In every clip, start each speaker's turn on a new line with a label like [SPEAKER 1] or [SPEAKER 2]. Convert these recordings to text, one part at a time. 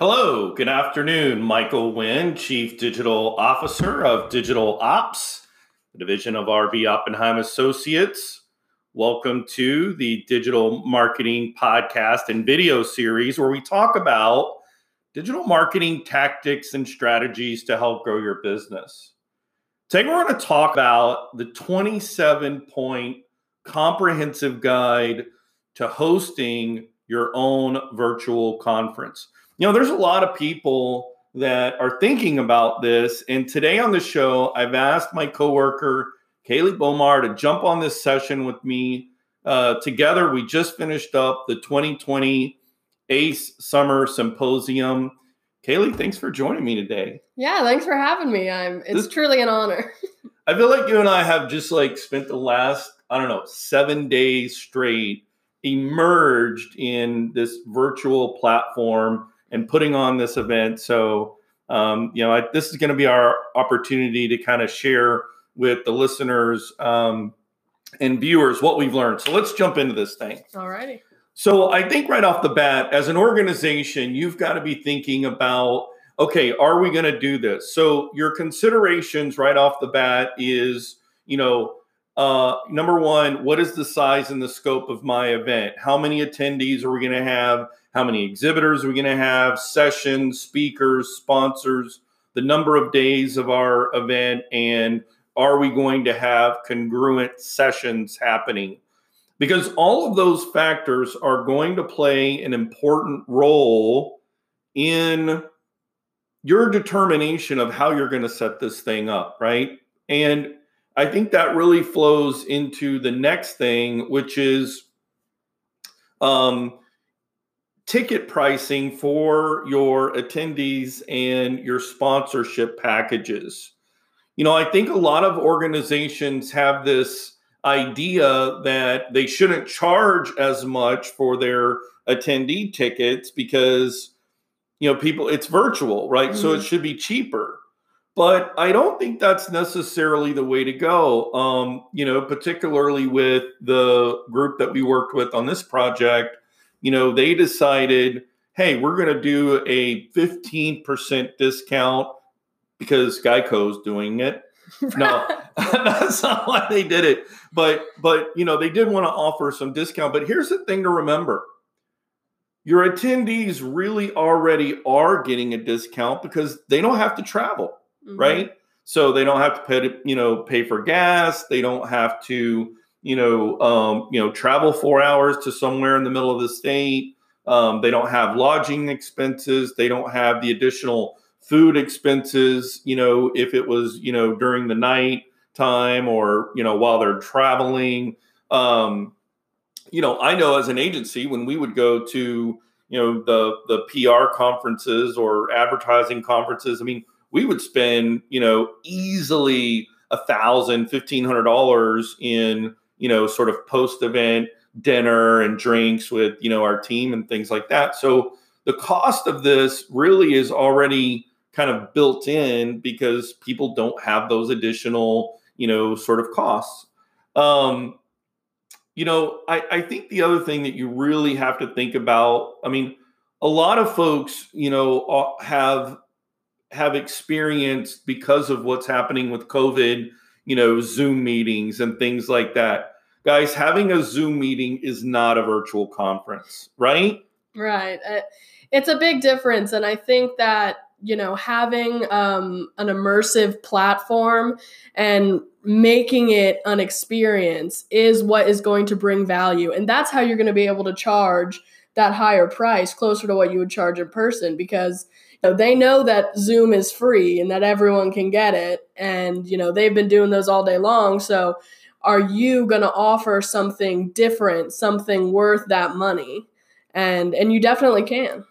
[SPEAKER 1] Hello, good afternoon. Michael Wynn, Chief Digital Officer of Digital Ops, the division of RB Oppenheim Associates. Welcome to the Digital Marketing Podcast and video series where we talk about digital marketing tactics and strategies to help grow your business. Today, we're going to talk about the 27 point comprehensive guide to hosting your own virtual conference you know, there's a lot of people that are thinking about this. And today on the show, I've asked my coworker, Kaylee Bomar, to jump on this session with me. Uh, together, we just finished up the 2020 ACE Summer Symposium. Kaylee, thanks for joining me today.
[SPEAKER 2] Yeah, thanks for having me. I'm it's this, truly an honor.
[SPEAKER 1] I feel like you and I have just like spent the last, I don't know, seven days straight emerged in this virtual platform and putting on this event. So, um, you know, I, this is going to be our opportunity to kind of share with the listeners um, and viewers what we've learned. So let's jump into this thing.
[SPEAKER 2] All righty.
[SPEAKER 1] So I think right off the bat, as an organization, you've got to be thinking about okay, are we going to do this? So your considerations right off the bat is, you know, uh, number one, what is the size and the scope of my event? How many attendees are we going to have? How many exhibitors are we going to have? Sessions, speakers, sponsors, the number of days of our event, and are we going to have congruent sessions happening? Because all of those factors are going to play an important role in your determination of how you're going to set this thing up, right? And I think that really flows into the next thing, which is um, ticket pricing for your attendees and your sponsorship packages. You know, I think a lot of organizations have this idea that they shouldn't charge as much for their attendee tickets because you know people it's virtual right mm-hmm. so it mm-hmm. should be cheaper but I don't think that's necessarily the way to go. Um, you know, particularly with the group that we worked with on this project, you know, they decided, hey, we're going to do a 15% discount because Geico's doing it. no, that's not why they did it. But but you know, they did want to offer some discount. But here's the thing to remember. Your attendees really already are getting a discount because they don't have to travel mm-hmm. right? So they don't have to pay, you know, pay for gas. They don't have to, you know, um, you know, travel four hours to somewhere in the middle of the state. Um, they don't have lodging expenses. They don't have the additional food expenses. You know, if it was, you know, during the night time or you know while they're traveling. Um, you know, I know as an agency when we would go to you know the the PR conferences or advertising conferences. I mean, we would spend, you know, easily a thousand, fifteen hundred dollars in, you know, sort of post event dinner and drinks with, you know, our team and things like that. So the cost of this really is already kind of built in because people don't have those additional, you know, sort of costs. Um, you know, I, I think the other thing that you really have to think about, I mean, a lot of folks, you know, have have experienced because of what's happening with COVID, you know, Zoom meetings and things like that. Guys, having a Zoom meeting is not a virtual conference, right?
[SPEAKER 2] Right. Uh, it's a big difference. And I think that, you know, having um, an immersive platform and making it an experience is what is going to bring value. And that's how you're going to be able to charge that higher price closer to what you would charge in person because know, they know that Zoom is free and that everyone can get it. And, you know, they've been doing those all day long. So are you going to offer something different, something worth that money? And, and you definitely can.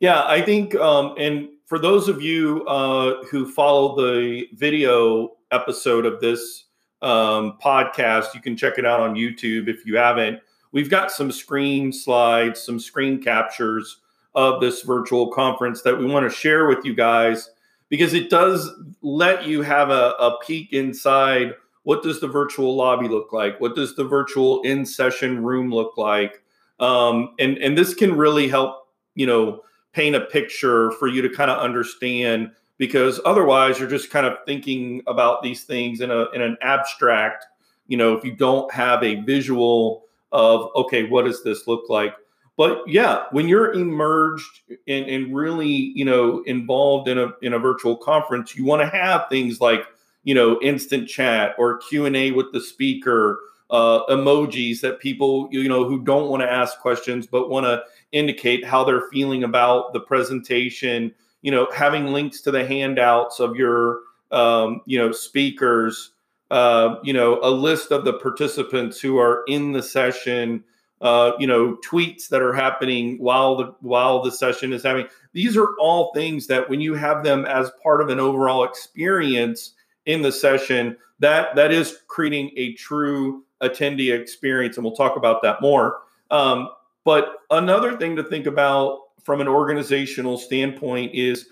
[SPEAKER 1] Yeah, I think, um, and for those of you uh, who follow the video episode of this um, podcast, you can check it out on YouTube if you haven't. We've got some screen slides, some screen captures of this virtual conference that we want to share with you guys because it does let you have a, a peek inside what does the virtual lobby look like? What does the virtual in session room look like? Um, and and this can really help you know paint a picture for you to kind of understand because otherwise you're just kind of thinking about these things in a in an abstract you know if you don't have a visual of okay what does this look like but yeah when you're emerged and, and really you know involved in a in a virtual conference you want to have things like you know instant chat or q&a with the speaker uh, emojis that people you know who don't want to ask questions but want to indicate how they're feeling about the presentation you know having links to the handouts of your um, you know speakers uh, you know a list of the participants who are in the session uh, you know tweets that are happening while the while the session is happening. these are all things that when you have them as part of an overall experience in the session that that is creating a true attendee experience, and we'll talk about that more. Um, but another thing to think about from an organizational standpoint is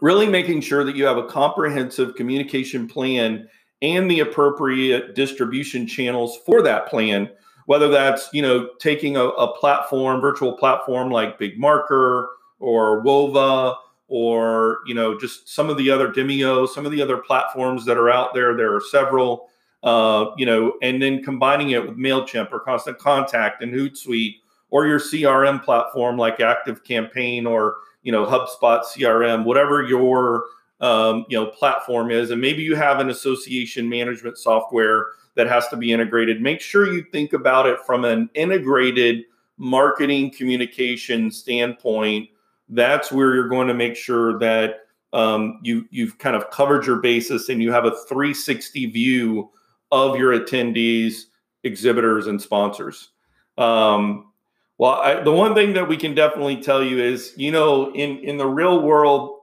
[SPEAKER 1] really making sure that you have a comprehensive communication plan and the appropriate distribution channels for that plan whether that's you know taking a, a platform virtual platform like Big Marker or Whova or you know just some of the other demio some of the other platforms that are out there. There are several uh, you know, and then combining it with MailChimp or Constant Contact and Hootsuite or your CRM platform like Active Campaign or, you know, HubSpot CRM, whatever your, um, you know, platform is. And maybe you have an association management software that has to be integrated. Make sure you think about it from an integrated marketing communication standpoint. That's where you're going to make sure that um, you you've kind of covered your basis and you have a 360 view of your attendees, exhibitors, and sponsors. Um, well, I, the one thing that we can definitely tell you is, you know, in in the real world,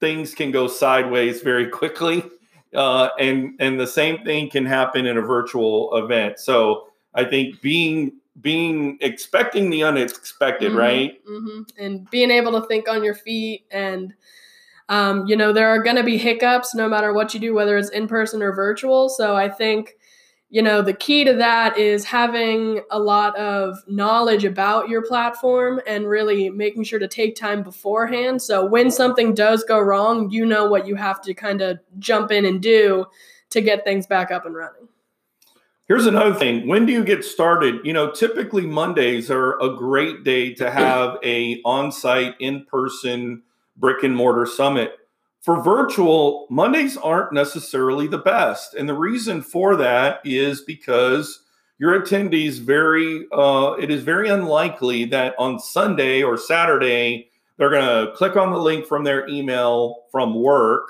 [SPEAKER 1] things can go sideways very quickly, uh, and and the same thing can happen in a virtual event. So I think being being expecting the unexpected, mm-hmm, right,
[SPEAKER 2] mm-hmm. and being able to think on your feet and um, you know, there are going to be hiccups no matter what you do, whether it's in person or virtual. So I think, you know, the key to that is having a lot of knowledge about your platform and really making sure to take time beforehand. So when something does go wrong, you know what you have to kind of jump in and do to get things back up and running.
[SPEAKER 1] Here's another thing. When do you get started? You know, typically Mondays are a great day to have a on-site in-person brick and mortar summit. For virtual, Mondays aren't necessarily the best. And the reason for that is because your attendees very, uh, it is very unlikely that on Sunday or Saturday, they're going to click on the link from their email from work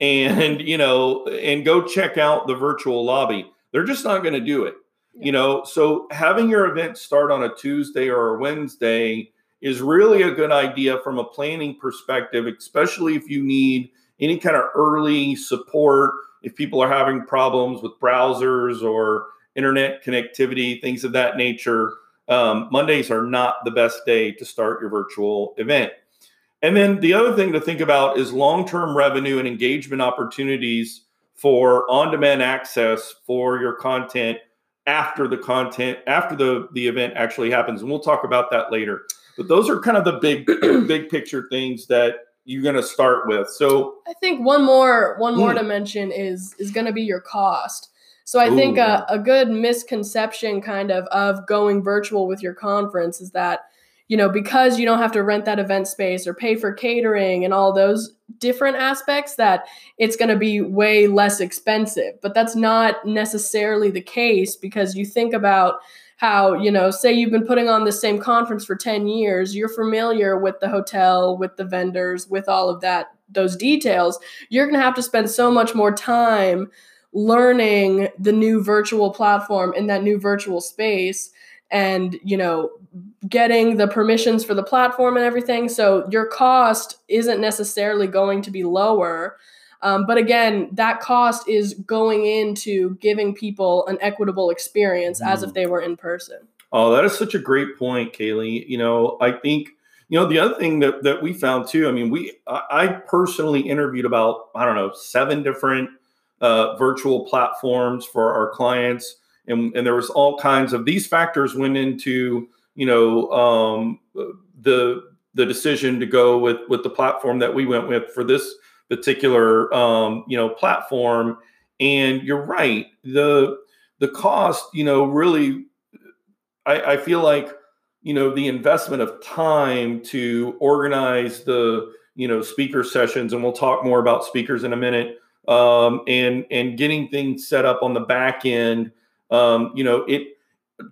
[SPEAKER 1] and, you know, and go check out the virtual lobby. They're just not going to do it. You know, so having your event start on a Tuesday or a Wednesday is really a good idea from a planning perspective, especially if you need any kind of early support, if people are having problems with browsers or internet connectivity, things of that nature. Um, Mondays are not the best day to start your virtual event. And then the other thing to think about is long term revenue and engagement opportunities for on demand access for your content after the content, after the, the event actually happens. And we'll talk about that later. But those are kind of the big big picture things that you're going to start with. So
[SPEAKER 2] I think one more one more mm. to mention is is going to be your cost. So I Ooh. think a, a good misconception kind of of going virtual with your conference is that you know because you don't have to rent that event space or pay for catering and all those different aspects that it's going to be way less expensive. But that's not necessarily the case because you think about how you know say you've been putting on the same conference for 10 years you're familiar with the hotel with the vendors with all of that those details you're going to have to spend so much more time learning the new virtual platform in that new virtual space and you know getting the permissions for the platform and everything. So your cost isn't necessarily going to be lower um, but again, that cost is going into giving people an equitable experience mm. as if mm. they were in person.
[SPEAKER 1] Oh, that is such a great point, Kaylee. You know, I think you know the other thing that that we found too. I mean, we I personally interviewed about I don't know seven different uh, virtual platforms for our clients, and and there was all kinds of these factors went into you know um, the the decision to go with with the platform that we went with for this particular um, you know platform. And you're right, the the cost, you know, really, I, I feel like you know the investment of time to organize the you know speaker sessions, and we'll talk more about speakers in a minute. Um, and and getting things set up on the back end, um, you know, it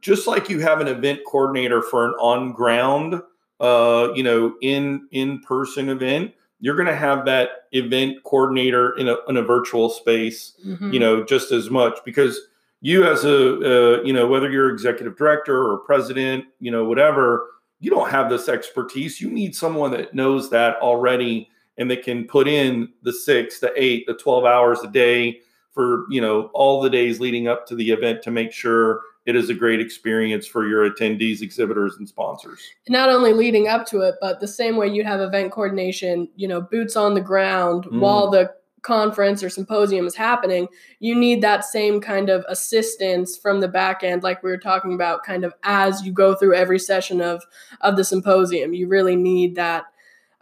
[SPEAKER 1] just like you have an event coordinator for an on ground, uh, you know, in in person event, you're going to have that event coordinator in a, in a virtual space, mm-hmm. you know, just as much because you as a, uh, you know, whether you're executive director or president, you know, whatever, you don't have this expertise. You need someone that knows that already and that can put in the six, the eight, the 12 hours a day for, you know, all the days leading up to the event to make sure it is a great experience for your attendees, exhibitors, and sponsors.
[SPEAKER 2] Not only leading up to it, but the same way you have event coordination, you know, boots on the ground mm. while the conference or symposium is happening, you need that same kind of assistance from the back end, like we were talking about, kind of as you go through every session of of the symposium. You really need that,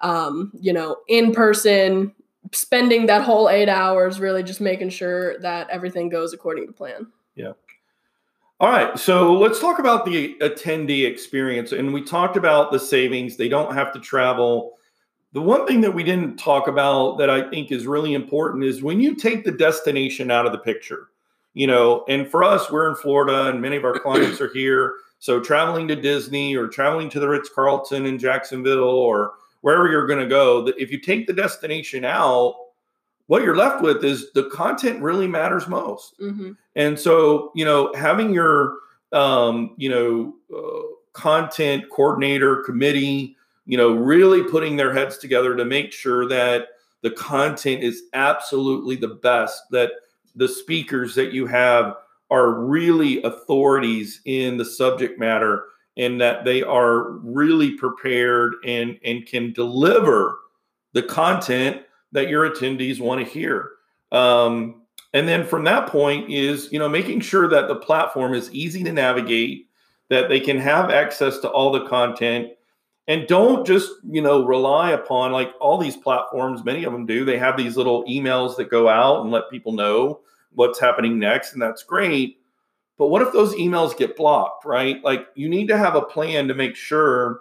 [SPEAKER 2] um, you know, in person, spending that whole eight hours, really just making sure that everything goes according to plan.
[SPEAKER 1] Yeah. All right, so let's talk about the attendee experience. And we talked about the savings, they don't have to travel. The one thing that we didn't talk about that I think is really important is when you take the destination out of the picture, you know, and for us, we're in Florida and many of our clients are here. So traveling to Disney or traveling to the Ritz Carlton in Jacksonville or wherever you're going to go, if you take the destination out, what you're left with is the content really matters most. Mm-hmm. And so, you know, having your, um, you know, uh, content coordinator committee, you know, really putting their heads together to make sure that the content is absolutely the best, that the speakers that you have are really authorities in the subject matter and that they are really prepared and and can deliver the content that your attendees want to hear. Um, and then from that point is, you know, making sure that the platform is easy to navigate, that they can have access to all the content and don't just, you know, rely upon like all these platforms, many of them do. They have these little emails that go out and let people know what's happening next and that's great. But what if those emails get blocked, right? Like you need to have a plan to make sure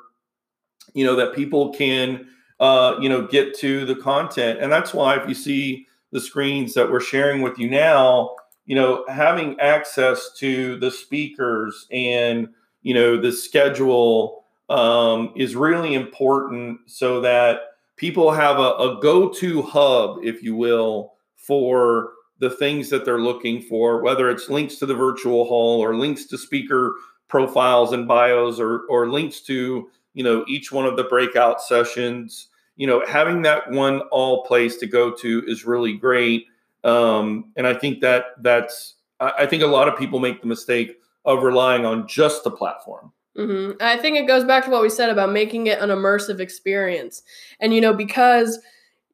[SPEAKER 1] you know that people can uh, you know, get to the content. And that's why if you see the screens that we're sharing with you now, you know, having access to the speakers and, you know, the schedule um, is really important so that people have a, a go to hub, if you will, for the things that they're looking for, whether it's links to the virtual hall or links to speaker profiles and bios or, or links to you know each one of the breakout sessions you know having that one all place to go to is really great. Um, and i think that that's I, think a lot of people make the mistake of relying on just the platform.
[SPEAKER 2] Mm-hmm. i think it goes back to what we said about making it an immersive experience. And you know because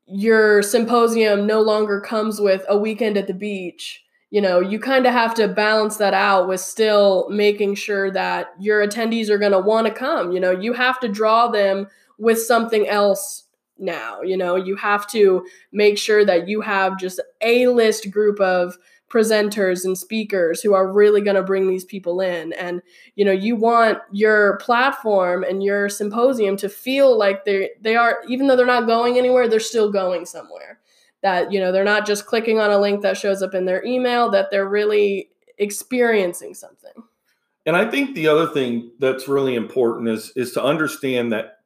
[SPEAKER 2] your symposium no longer comes with a weekend at the beach you know, you kind of have to balance that out with still making sure that your attendees are going to want to come. You know, you have to draw them with something else now. You know, you have to make sure that you have just a list group of presenters and speakers who are really going to bring these people in and you know you want your platform and your symposium to feel like they they are even though they're not going anywhere they're still going somewhere that you know they're not just clicking on a link that shows up in their email that they're really experiencing something.
[SPEAKER 1] And i think the other thing that's really important is is to understand that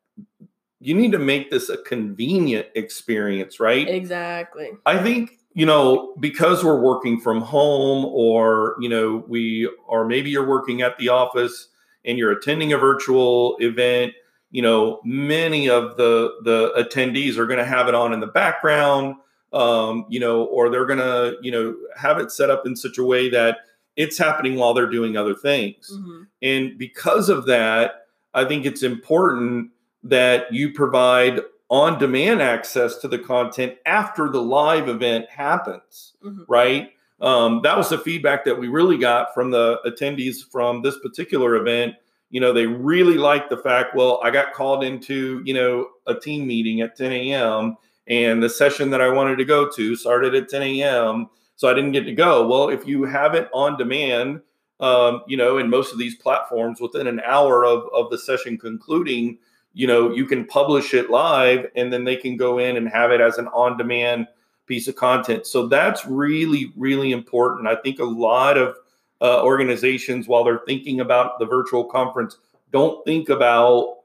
[SPEAKER 1] you need to make this a convenient experience right?
[SPEAKER 2] Exactly.
[SPEAKER 1] I think you know because we're working from home or you know we or maybe you're working at the office and you're attending a virtual event you know many of the the attendees are going to have it on in the background um, you know, or they're going to, you know, have it set up in such a way that it's happening while they're doing other things. Mm-hmm. And because of that, I think it's important that you provide on demand access to the content after the live event happens, mm-hmm. right? Um, that was the feedback that we really got from the attendees from this particular event. you know, they really liked the fact, well, I got called into, you know, a team meeting at 10 a.m. and the session that I wanted to go to started at 10 a.m. So I didn't get to go. Well, if you have it on demand, um, you know, in most of these platforms, within an hour of, of the session concluding, you know, you can publish it live and then they can go in and have it as an on demand piece of content. So that's really, really important. I think a lot of uh, organizations, while they're thinking about the virtual conference, don't think about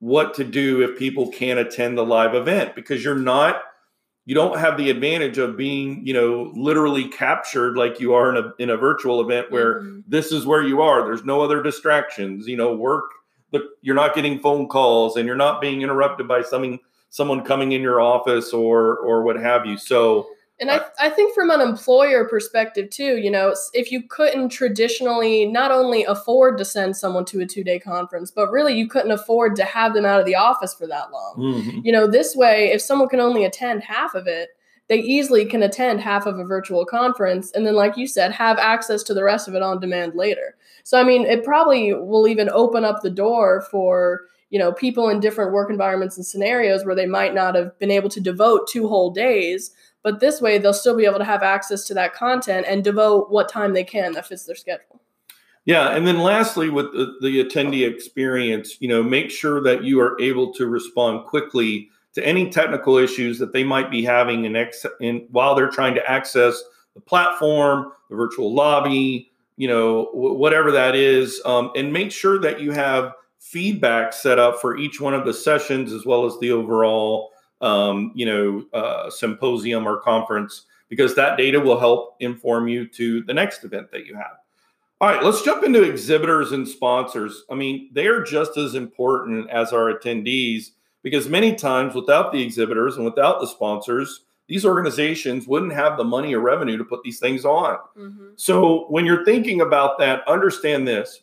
[SPEAKER 1] what to do if people can't attend the live event because you're not you don't have the advantage of being you know literally captured like you are in a in a virtual event where mm-hmm. this is where you are there's no other distractions you know work the, you're not getting phone calls and you're not being interrupted by something someone coming in your office or or what have you so
[SPEAKER 2] and I, I think from an employer perspective too, you know, if you couldn't traditionally not only afford to send someone to a two day conference, but really you couldn't afford to have them out of the office for that long. Mm-hmm. You know, this way, if someone can only attend half of it, they easily can attend half of a virtual conference and then, like you said, have access to the rest of it on demand later. So, I mean, it probably will even open up the door for, you know, people in different work environments and scenarios where they might not have been able to devote two whole days but this way, they'll still be able to have access to that content and devote what time they can that fits their schedule.
[SPEAKER 1] Yeah, and then lastly, with the, the attendee experience, you know, make sure that you are able to respond quickly to any technical issues that they might be having in, ex- in while they're trying to access the platform, the virtual lobby, you know, w- whatever that is, um, and make sure that you have feedback set up for each one of the sessions as well as the overall um, you know, uh, symposium or conference because that data will help inform you to the next event that you have. All right, let's jump into exhibitors and sponsors. I mean, they are just as important as our attendees because many times without the exhibitors and without the sponsors, these organizations wouldn't have the money or revenue to put these things on. Mm-hmm. So when you're thinking about that, understand this.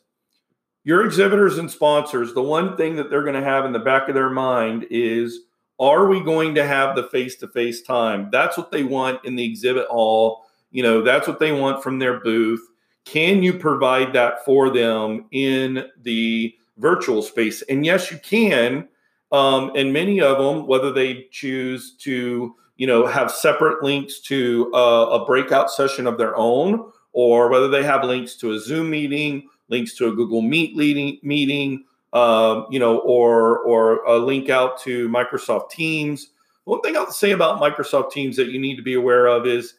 [SPEAKER 1] Your exhibitors and sponsors, the one thing that they're going to have in the back of their mind is are we going to have the face to face time? That's what they want in the exhibit hall. You know, that's what they want from their booth. Can you provide that for them in the virtual space? And yes, you can. Um, and many of them, whether they choose to, you know, have separate links to a breakout session of their own, or whether they have links to a Zoom meeting, links to a Google Meet meeting, um, you know, or or a link out to Microsoft Teams. One thing I'll say about Microsoft Teams that you need to be aware of is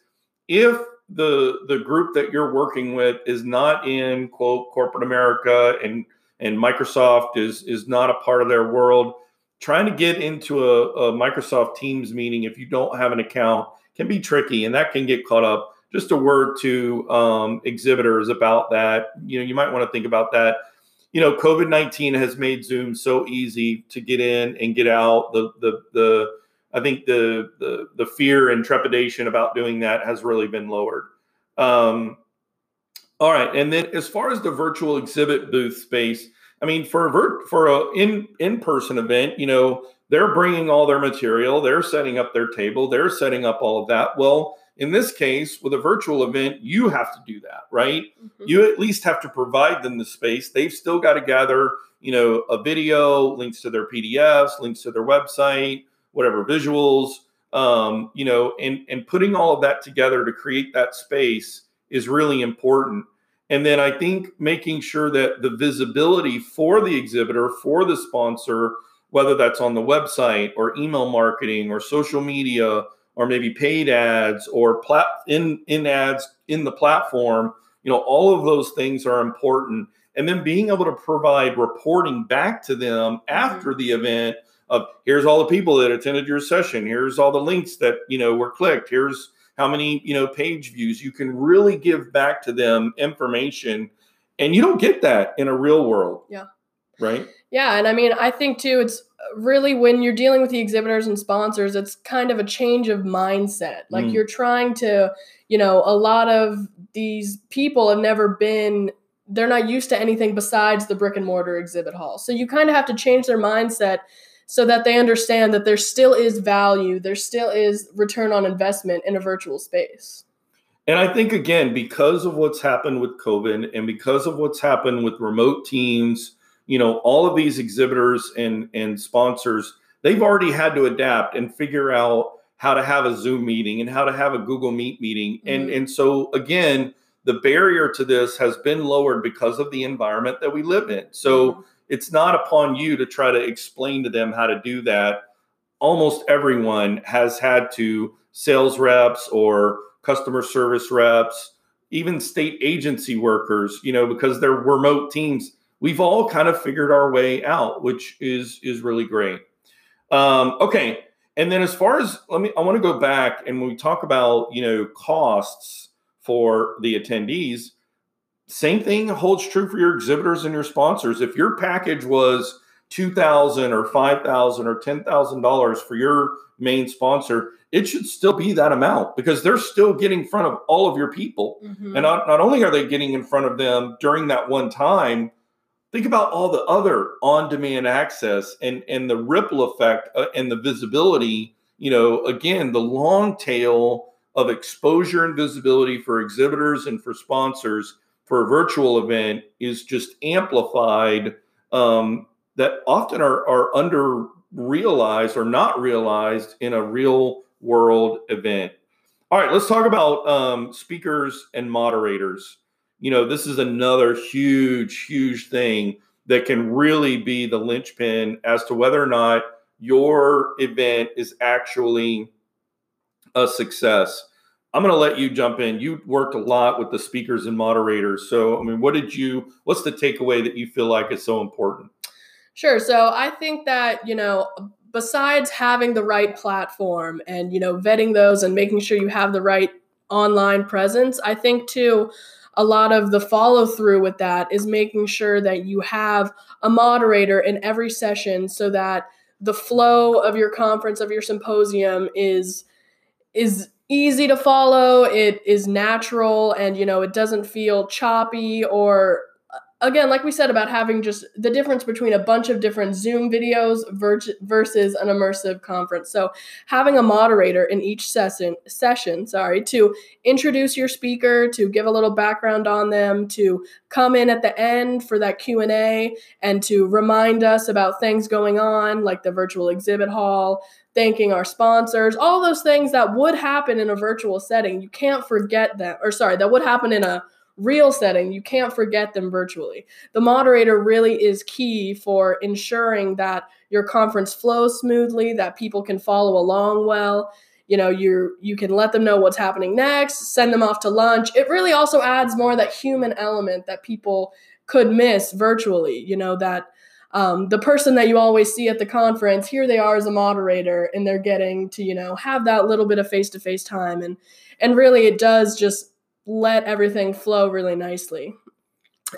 [SPEAKER 1] if the the group that you're working with is not in quote corporate America and and Microsoft is is not a part of their world, trying to get into a, a Microsoft Teams meeting if you don't have an account can be tricky, and that can get caught up. Just a word to um, exhibitors about that. You know, you might want to think about that you know, COVID nineteen has made Zoom so easy to get in and get out. The the the I think the the the fear and trepidation about doing that has really been lowered. Um, all right, and then as far as the virtual exhibit booth space, I mean, for a vir- for a in in person event, you know, they're bringing all their material, they're setting up their table, they're setting up all of that. Well, in this case, with a virtual event, you have to do that, right? Mm-hmm. You at least have to provide them the space. They've still got to gather, you know, a video, links to their PDFs, links to their website, whatever visuals, um, you know, and and putting all of that together to create that space is really important. And then I think making sure that the visibility for the exhibitor, for the sponsor, whether that's on the website or email marketing or social media or maybe paid ads or plat- in in ads in the platform you know all of those things are important. And then being able to provide reporting back to them mm-hmm. after the event of here's all the people that attended your session. Here's all the links that you know were clicked. Here's how many you know page views. You can really give back to them information and you don't get that in a real world.
[SPEAKER 2] Yeah.
[SPEAKER 1] Right?
[SPEAKER 2] Yeah and i mean i think too it's really when you're dealing with the exhibitors and sponsors it's kind of a change of mindset. Like mm. you're trying to you know a lot of these people have never been they're not used to anything besides the brick and mortar exhibit hall. So you kind of have to change their mindset so that they understand that there still is value there still is return on investment in a virtual space.
[SPEAKER 1] And i think again because of what's happened with covid and because of what's happened with remote teams you know, all of these exhibitors and and sponsors, they've already had to adapt and figure out how to have a Zoom meeting and how to have a Google Meet meeting. Mm-hmm. And and so again, the barrier to this has been lowered because of the environment that we live in. So mm-hmm. it's not upon you to try to explain to them how to do that. Almost everyone has had to sales reps or customer service reps, even state agency workers, you know, because they're remote teams. We've all kind of figured our way out, which is is really great. Um, okay, and then as far as let me, I want to go back and when we talk about you know costs for the attendees. Same thing holds true for your exhibitors and your sponsors. If your package was two thousand or five thousand or ten thousand dollars for your main sponsor, it should still be that amount because they're still getting in front of all of your people. Mm-hmm. And not, not only are they getting in front of them during that one time, think about all the other on-demand access and and the ripple effect uh, and the visibility. You know, again, the long tail of exposure and visibility for exhibitors and for sponsors for a virtual event is just amplified um, that often are, are under realized or not realized in a real world event. All right, let's talk about um, speakers and moderators. You know, this is another huge, huge thing that can really be the linchpin as to whether or not your event is actually a success. I'm going to let you jump in. You worked a lot with the speakers and moderators. So, I mean, what did you, what's the takeaway that you feel like is so important?
[SPEAKER 2] Sure. So, I think that, you know, besides having the right platform and, you know, vetting those and making sure you have the right online presence, I think too, a lot of the follow through with that is making sure that you have a moderator in every session so that the flow of your conference of your symposium is is easy to follow it is natural and you know it doesn't feel choppy or again, like we said about having just the difference between a bunch of different Zoom videos versus an immersive conference. So having a moderator in each session, session, sorry, to introduce your speaker, to give a little background on them, to come in at the end for that Q&A and to remind us about things going on like the virtual exhibit hall, thanking our sponsors, all those things that would happen in a virtual setting. You can't forget them or sorry, that would happen in a real setting, you can't forget them virtually. The moderator really is key for ensuring that your conference flows smoothly, that people can follow along well. You know, you you can let them know what's happening next, send them off to lunch. It really also adds more that human element that people could miss virtually. You know that um, the person that you always see at the conference, here they are as a moderator, and they're getting to you know have that little bit of face to face time, and and really it does just let everything flow really nicely.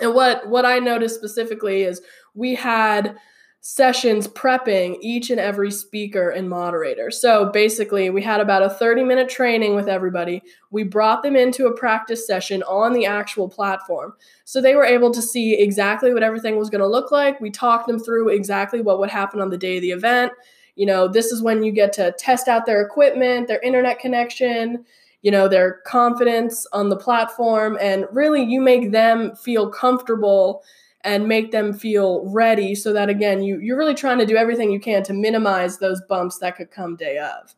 [SPEAKER 2] And what what I noticed specifically is we had sessions prepping each and every speaker and moderator. So basically, we had about a 30 minute training with everybody. We brought them into a practice session on the actual platform. So they were able to see exactly what everything was going to look like. We talked them through exactly what would happen on the day of the event. You know, this is when you get to test out their equipment, their internet connection, you know their confidence on the platform and really you make them feel comfortable and make them feel ready so that again you you're really trying to do everything you can to minimize those bumps that could come day of.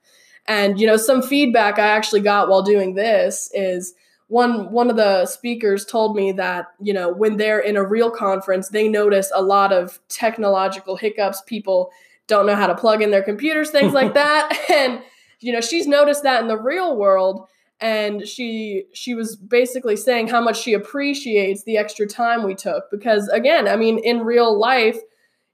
[SPEAKER 2] And you know some feedback i actually got while doing this is one one of the speakers told me that you know when they're in a real conference they notice a lot of technological hiccups. People don't know how to plug in their computers things like that. And you know she's noticed that in the real world and she she was basically saying how much she appreciates the extra time we took because again i mean in real life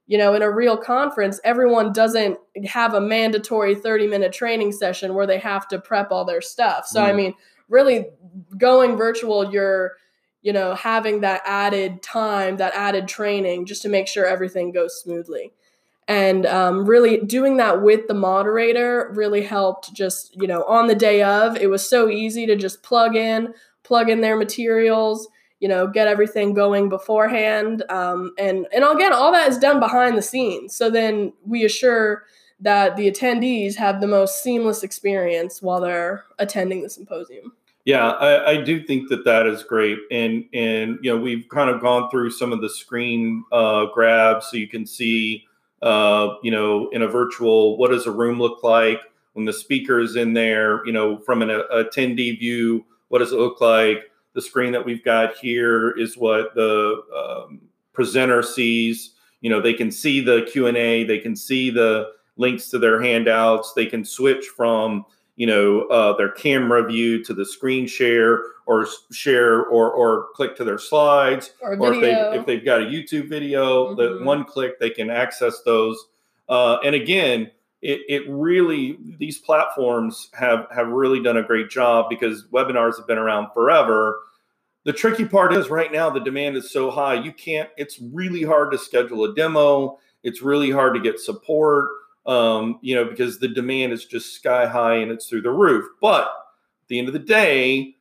[SPEAKER 2] you know in a real conference everyone doesn't have a mandatory 30 minute training session where they have to prep all their stuff so mm. i mean really going virtual you're you know having that added time that added training just to make sure everything goes smoothly and um, really doing that with the moderator really helped just you know on the day of it was so easy to just plug in plug in their materials you know get everything going beforehand um, and and again all that is done behind the scenes. So then we assure that the attendees have the most seamless experience while they're attending the symposium.
[SPEAKER 1] Yeah, I, I, do think that that is great, and and you know we've kind of gone through some of the screen uh, grabs, so you can see, uh, you know, in a virtual, what does a room look like when the speaker is in there? You know, from an attendee view, what does it look like? The screen that we've got here is what the um, presenter sees. You know, they can see the Q and A, they can see the links to their handouts, they can switch from you know uh, their camera view to the screen share or share or or click to their slides.
[SPEAKER 2] Or,
[SPEAKER 1] or if they if they've got a YouTube video mm-hmm. that one click they can access those. Uh, and again it, it really these platforms have have really done a great job because webinars have been around forever. The tricky part is right now the demand is so high you can't it's really hard to schedule a demo. It's really hard to get support um, you know, because the demand is just sky high and it's through the roof. But at the end of the day,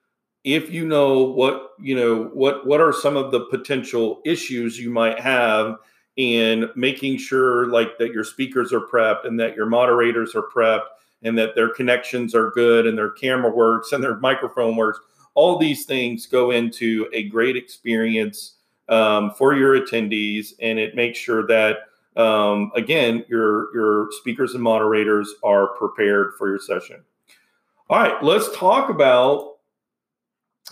[SPEAKER 1] if you know what you know what what are some of the potential issues you might have in making sure like that your speakers are prepped and that your moderators are prepped and that their connections are good and their camera works and their microphone works all these things go into a great experience um, for your attendees and it makes sure that um, again, your your speakers and moderators are prepared for your session. All right, let's talk about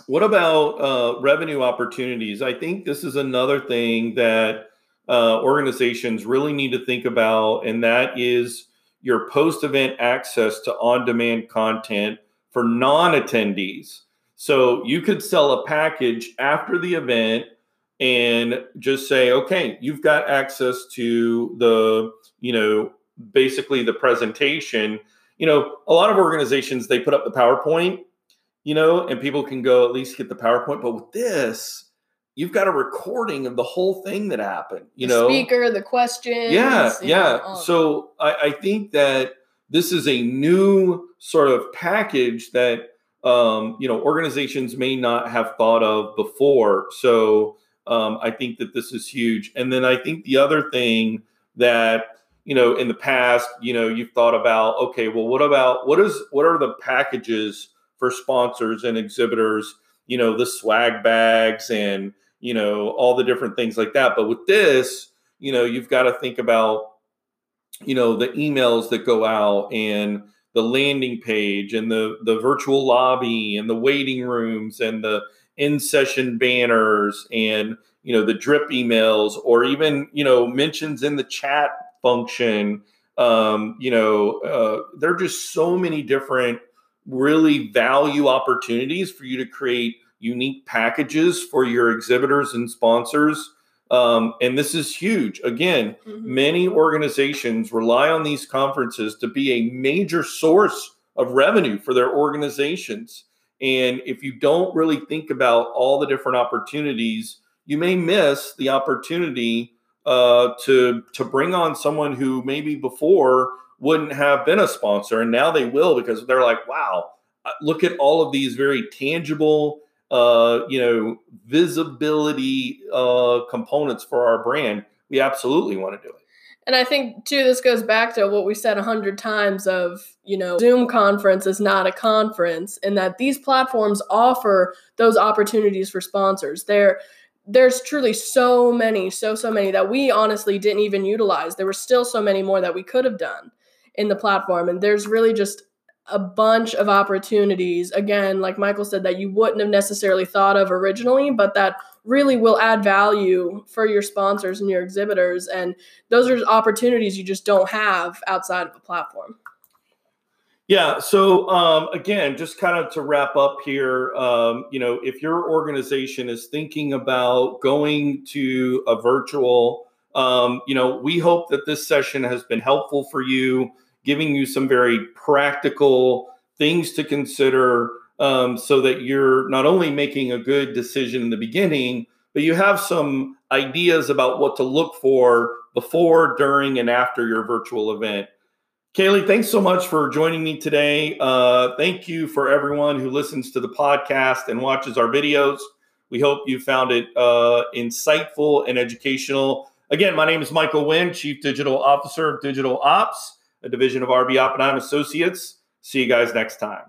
[SPEAKER 1] what about uh, revenue opportunities. I think this is another thing that uh, organizations really need to think about, and that is your post-event access to on-demand content for non-attendees. So you could sell a package after the event and just say, okay, you've got access to the, you know, basically the presentation. You know, a lot of organizations they put up the PowerPoint, you know, and people can go at least get the PowerPoint. But with this, you've got a recording of the whole thing that happened. You
[SPEAKER 2] the
[SPEAKER 1] know,
[SPEAKER 2] speaker, the questions.
[SPEAKER 1] Yeah, yeah. Know, so I, I think that this is a new sort of package that um, you know organizations may not have thought of before. So um, I think that this is huge. And then I think the other thing that you know in the past, you know, you've thought about, okay, well, what about what is what are the packages for sponsors and exhibitors? You know, the swag bags and you know all the different things like that. But with this, you know, you've got to think about you know the emails that go out and the landing page and the the virtual lobby and the waiting rooms and the in session banners and you know the drip emails or even you know mentions in the chat function. Um, you know uh, there are just so many different really value opportunities for you to create unique packages for your exhibitors and sponsors. Um, and this is huge. Again mm-hmm. many organizations rely on these conferences to be a major source of revenue for their organizations and if you don't really think about all the different opportunities, you may miss the opportunity uh, to to bring on someone who maybe before wouldn't have been a sponsor, and now they will because they're like, wow, uh, look at all of these very tangible, uh, you know, visibility uh, components for our brand. We absolutely want to do it.
[SPEAKER 2] And I think too, this goes back to what we said a hundred times of, you know, Zoom conference is not a conference and that these platforms offer those opportunities for sponsors. There, there's truly so many, so, so many that we honestly didn't even utilize. There were still so many more that we could have done in the platform. And there's really just a bunch of opportunities, again, like Michael said, that you wouldn't have necessarily thought of originally, but that really will add value for your sponsors and your exhibitors. And those are opportunities you just don't have outside of a platform.
[SPEAKER 1] Yeah. So um, again, just kind of to wrap up here, um, you know, if your organization is thinking about going to a virtual, um, you know, we hope that this session has been helpful for you, giving you some very practical things to consider um, so that you're not only making a good decision in the beginning, but you have some ideas about what to look for before, during, and after your virtual event. Kaylee, thanks so much for joining me today. Uh, thank you for everyone who listens to the podcast and watches our videos. We hope you found it uh, insightful and educational. Again, my name is Michael Wynn, Chief Digital Officer of Digital Ops, a division of RB Oppenheim Associates. See you guys next time.